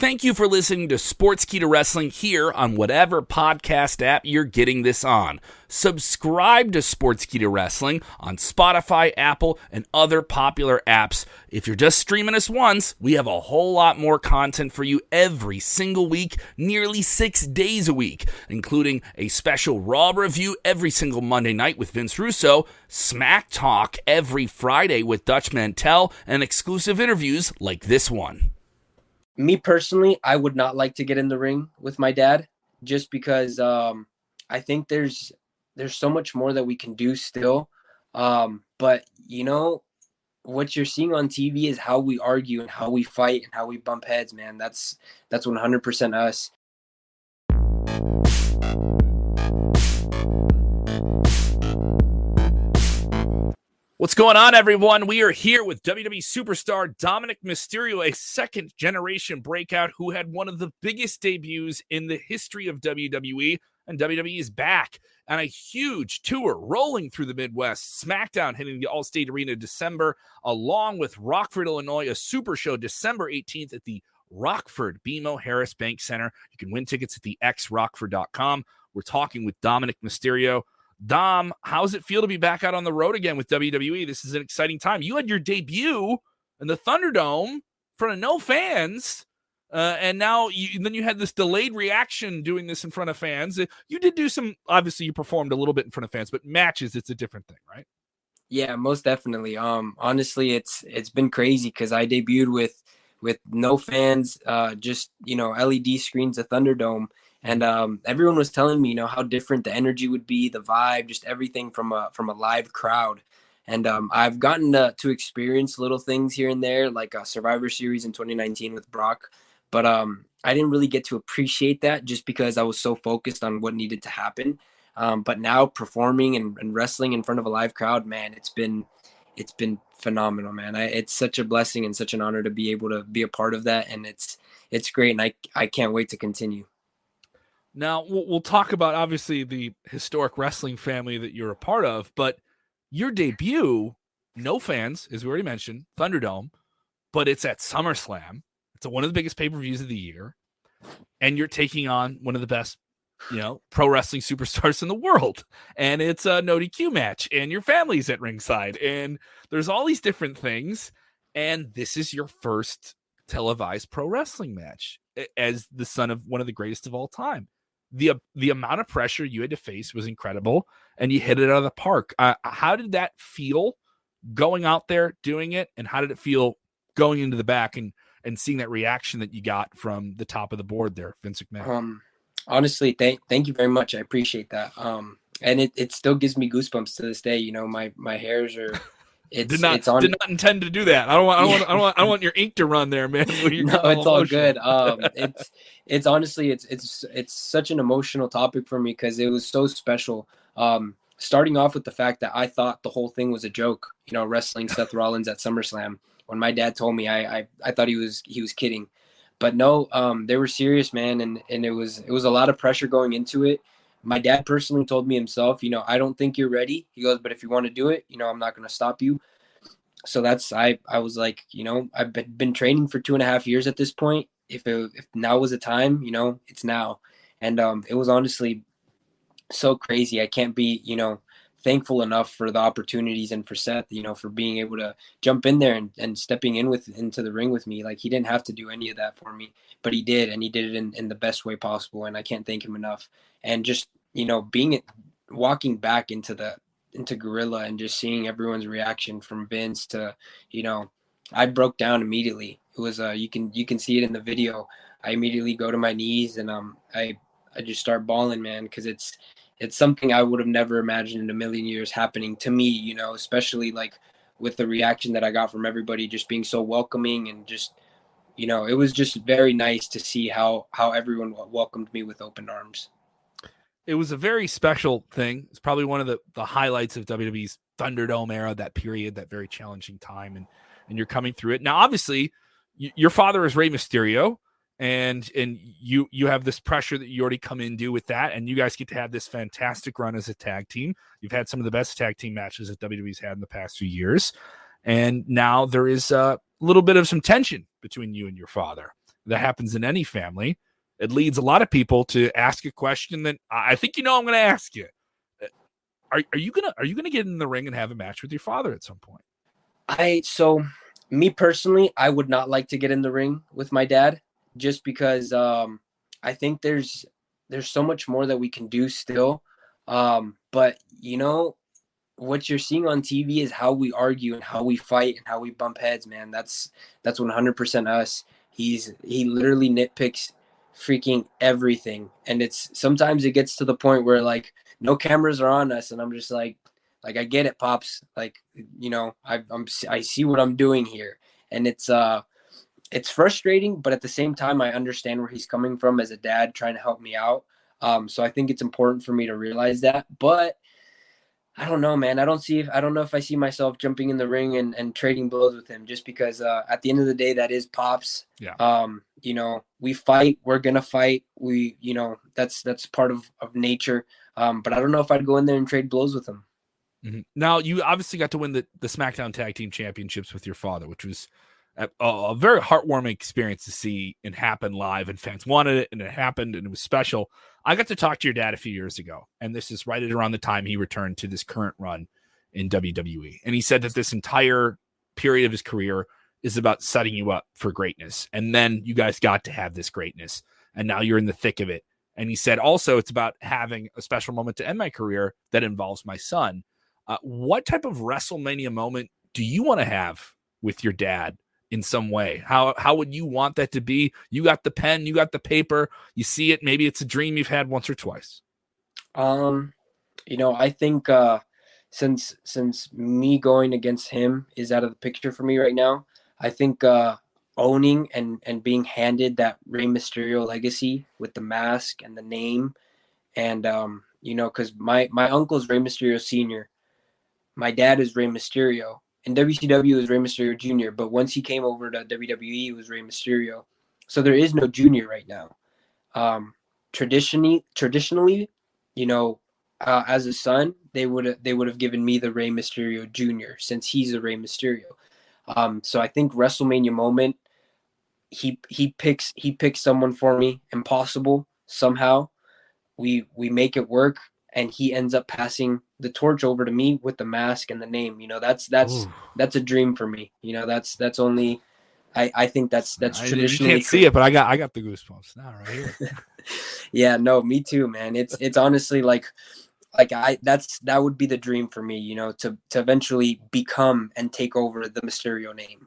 Thank you for listening to Sportskeeda Wrestling here on whatever podcast app you're getting this on. Subscribe to Sportskeeda Wrestling on Spotify, Apple, and other popular apps. If you're just streaming us once, we have a whole lot more content for you every single week, nearly six days a week, including a special Raw review every single Monday night with Vince Russo, Smack Talk every Friday with Dutch Mantell, and exclusive interviews like this one me personally, I would not like to get in the ring with my dad just because um, I think there's there's so much more that we can do still. Um, but you know, what you're seeing on TV is how we argue and how we fight and how we bump heads, man. That's that's 100% us. What's going on, everyone? We are here with WWE superstar Dominik Mysterio, a second generation breakout who had one of the biggest debuts in the history of WWE. And WWE is back on a huge tour rolling through the Midwest. SmackDown hitting the Allstate Arena December, along with Rockford, Illinois, a super show December 18th at the Rockford BMO Harris Bank Center. You can win tickets at the xrockford.com. We're talking with Dominik Mysterio. Dom, how does it feel to be back out on the road again with WWE? This is an exciting time. You had your debut in the Thunderdome in front of no fans. Uh, and now you, then you had this delayed reaction doing this in front of fans. Uh, you did do some, obviously, you performed a little bit in front of fans, but matches, it's a different thing, right? Yeah, most definitely. Um, honestly, it's it's been crazy because I debuted with with no fans, uh, just you know LED screens, a Thunderdome, and um, everyone was telling me, you know, how different the energy would be, the vibe, just everything from a from a live crowd. And um, I've gotten to, to, experience little things here and there, like a Survivor Series in 2019 with Brock, but um, I didn't really get to appreciate that just because I was so focused on what needed to happen. Um, but now performing and, and, wrestling in front of a live crowd, man, it's been it's been phenomenal, man. I, it's such a blessing and such an honor to be able to be a part of that, and it's it's great, and I I can't wait to continue. Now we'll, talk about obviously the historic wrestling family that you're a part of, but your debut, no fans, as we already mentioned, Thunderdome, but it's at SummerSlam. It's one of the biggest pay per views of the year, and you're taking on one of the best, you know, pro wrestling superstars in the world, and it's a no DQ match, and your family's at ringside, and there's all these different things, and this is your first televised pro wrestling match as the son of one of the greatest of all time the the amount of pressure you had to face was incredible, and you hit it out of the park. Uh, how did that feel going out there doing it, and how did it feel going into the back and and seeing that reaction that you got from the top of the board there, Vince McMahon? Um, honestly, thank thank you very much. I appreciate that. Um, and it, it still gives me goosebumps to this day. You know, my my hairs are it's, did not it's on... did not intend to do that. I don't want I don't want I don't want, I don't want your ink to run there, man. no, it's all good. Um, it's it's honestly it's it's it's such an emotional topic for me because it was so special. Um, starting off with the fact that I thought the whole thing was a joke. You know, wrestling Seth Rollins at SummerSlam. When my dad told me, I I, I thought he was he was kidding, but no, um, they were serious, man, and and it was it was a lot of pressure going into it my dad personally told me himself, you know, I don't think you're ready. He goes, but if you want to do it, you know, I'm not going to stop you. So that's I I was like, you know, I've been, been training for two and a half years at this point. If it, if now was a time, you know, it's now. And um, it was honestly so crazy. I can't be, you know, thankful enough for the opportunities and for Seth, you know, for being able to jump in there and, and stepping in with into the ring with me. Like he didn't have to do any of that for me, but he did, and he did it in, in the best way possible. And I can't thank him enough. And just, you know, being walking back into the into Gorilla and just seeing everyone's reaction from Vince to, you know, I broke down immediately. It was uh you can you can see it in the video. I immediately go to my knees and um I I just start bawling, man, because it's it's something I would have never imagined in a million years happening to me, you know, especially like with the reaction that I got from everybody just being so welcoming and just you know, it was just very nice to see how how everyone welcomed me with open arms. It was a very special thing. It's probably one of the the highlights of WWE's Thunderdome era, that period, that very challenging time, and and you're coming through it now. Obviously, y- your father is Rey Mysterio, and and you you have this pressure that you already come into with that, and you guys get to have this fantastic run as a tag team. You've had some of the best tag team matches that WWE's had in the past few years, and now there is a little bit of some tension between you and your father. That happens in any family. It leads a lot of people to ask a question that I think you know I'm going to ask you. Uh, are, are you gonna are you gonna get in the ring and have a match with your father at some point? I so me personally, I would not like to get in the ring with my dad just because um, I think there's there's so much more that we can do still. Um, but you know, what you're seeing on TV is how we argue and how we fight and how we bump heads, man. That's that's 100% us. He's he literally nitpicks freaking everything, and it's sometimes it gets to the point where like no cameras are on us, and I'm just like, like I get it, pops. Like you know, I, I'm I see what I'm doing here, and it's uh, it's frustrating, but at the same time, I understand where he's coming from as a dad trying to help me out. Um, so I think it's important for me to realize that, but I don't know, man. I don't see. If, I don't know if I see myself jumping in the ring and, and trading blows with him, just because uh, at the end of the day, that is pops. Yeah. Um. You know, we fight. We're gonna fight. We, you know, that's that's part of of nature. Um. But I don't know if I'd go in there and trade blows with him. Mm-hmm. Now, you obviously got to win the the SmackDown Tag Team Championships with your father, which was a, a, very heartwarming experience to see and happen live, and fans wanted it, and it happened, and it was special. I got to talk to your dad a few years ago, and this is right around the time he returned to this current run in WWE. And he said that this entire period of his career is about setting you up for greatness. And then you guys got to have this greatness, and now you're in the thick of it. And he said also it's about having a special moment to end my career that involves my son. Uh, what type of WrestleMania moment do you want to have with your dad in some way? How how would you want that to be? You got the pen, you got the paper, you see it, maybe it's a dream you've had once or twice. Um, you know, I think uh since since me going against him is out of the picture for me right now, I think uh owning and and being handed that Rey Mysterio legacy with the mask and the name and um you know cuz my my uncle's Rey Mysterio senior. My dad is Rey Mysterio in WCW was Rey Mysterio Jr., but once he came over to WWE, it was Rey Mysterio. So there is no junior right now. Um, traditionally, traditionally, you know, uh, as a son, they would they would have given me the Rey Mysterio Jr. since he's a Rey Mysterio. Um, so I think WrestleMania moment, he he picks he picks someone for me, impossible somehow. We we make it work, and he ends up passing the torch over to me with the mask and the name. You know, that's that's Ooh. that's a dream for me. You know, that's that's only I, I think that's that's traditionally. You can't see it, but I got I got the goosebumps now right here. yeah, no, me too, man. It's it's honestly like like I that's that would be the dream for me, you know, to to eventually become and take over the Mysterio name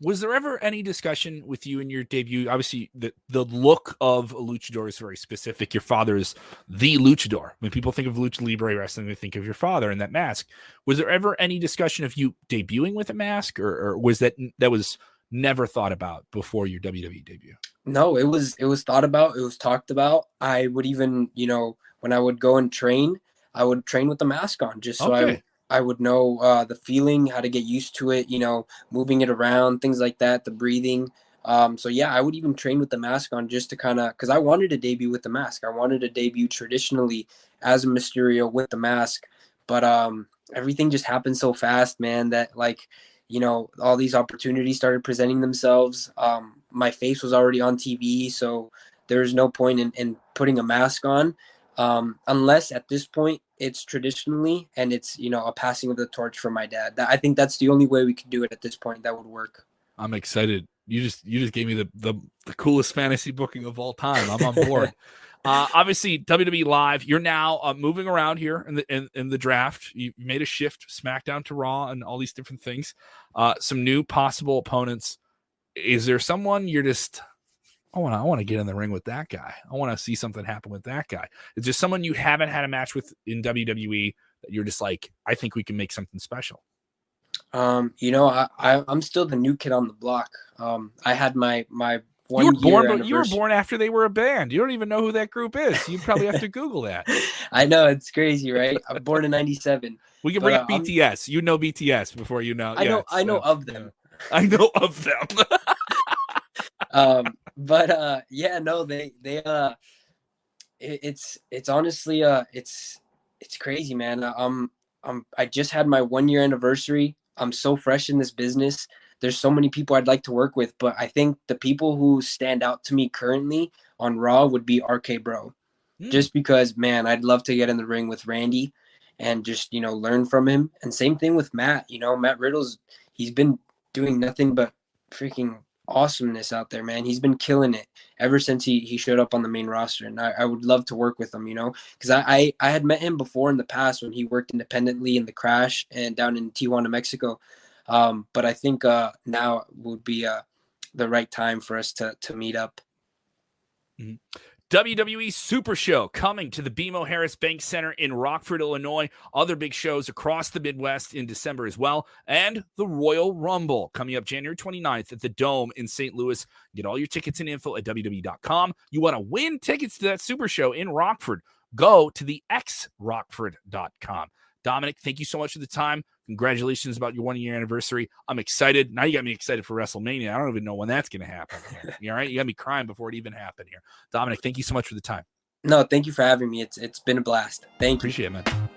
was there ever any discussion with you in your debut? Obviously, the, the look of a luchador is very specific. Your father is the luchador. When people think of lucha libre wrestling, they think of your father and that mask. Was there ever any discussion of you debuting with a mask, or, or was that that was never thought about before your WWE debut? No, it was it was thought about. It was talked about. I would even, you know, when I would go and train, I would train with the mask on, just so okay. I I would know uh, the feeling, how to get used to it, you know, moving it around, things like that, the breathing. Um, so yeah, I would even train with the mask on just to kind of because I wanted to debut with the mask. I wanted to debut traditionally as a Mysterio with the mask, but um, everything just happened so fast, man. That like, you know, all these opportunities started presenting themselves. Um, my face was already on TV, so there's no point in, in putting a mask on um, unless at this point it's traditionally and it's you know a passing of the torch from my dad. That, I think that's the only way we could do it at this point. That would work. I'm excited. You just you just gave me the the, the coolest fantasy booking of all time. I'm on board. uh, obviously, WWE Live. You're now uh, moving around here in the in, in the draft. You made a shift, SmackDown to Raw, and all these different things. Uh, some new possible opponents. Is there someone you're just I want to I want to get in the ring with that guy. I want to see something happen with that guy. It's just someone you haven't had a match with in WWE that you're just like, I think we can make something special. Um, you know, I, I am still the new kid on the block. Um, I had my my one you were born, you were born after they were a band. You don't even know who that group is. You probably have to Google that. I know it's crazy, right? I'm born in '97. We can bring but, up uh, BTS. I'm... You know BTS before you know. I yeah, know. I know of them. I know of them. um, but uh, yeah, no, they they uh, it, it's it's honestly uh, it's it's crazy, man. Um, um, I just had my one year anniversary. I'm so fresh in this business. There's so many people I'd like to work with, but I think the people who stand out to me currently on Raw would be RK Bro. Mm. Just because, man, I'd love to get in the ring with Randy and just, you know, learn from him. And same thing with Matt. You know, Matt Riddle's he's been doing nothing but freaking awesomeness out there, man. He's been killing it ever since he, he showed up on the main roster. And I, I would love to work with him, you know, because I, I, I, had met him before in the past when he worked independently in the crash and down in Tijuana, Mexico. Um, but I think uh, now would be uh, the right time for us to, to meet up. Mm-hmm. WWE Super Show coming to the BMO Harris Bank Center in Rockford, Illinois. Other big shows across the Midwest in December as well. And the Royal Rumble coming up January 29th at the Dome in St. Louis. Get all your tickets and info at WWE.com. You want to win tickets to that Super Show in Rockford? Go to the xrockford.com. Dominik, thank you so much for the time. Congratulations about your one year anniversary. I'm excited. Now you got me excited for WrestleMania. I don't even know when that's going to happen. All right? You got me crying before it even happened here. Dominik, thank you so much for the time. No, thank you for having me. It's it's been a blast. Thank Appreciate you. Appreciate it, man.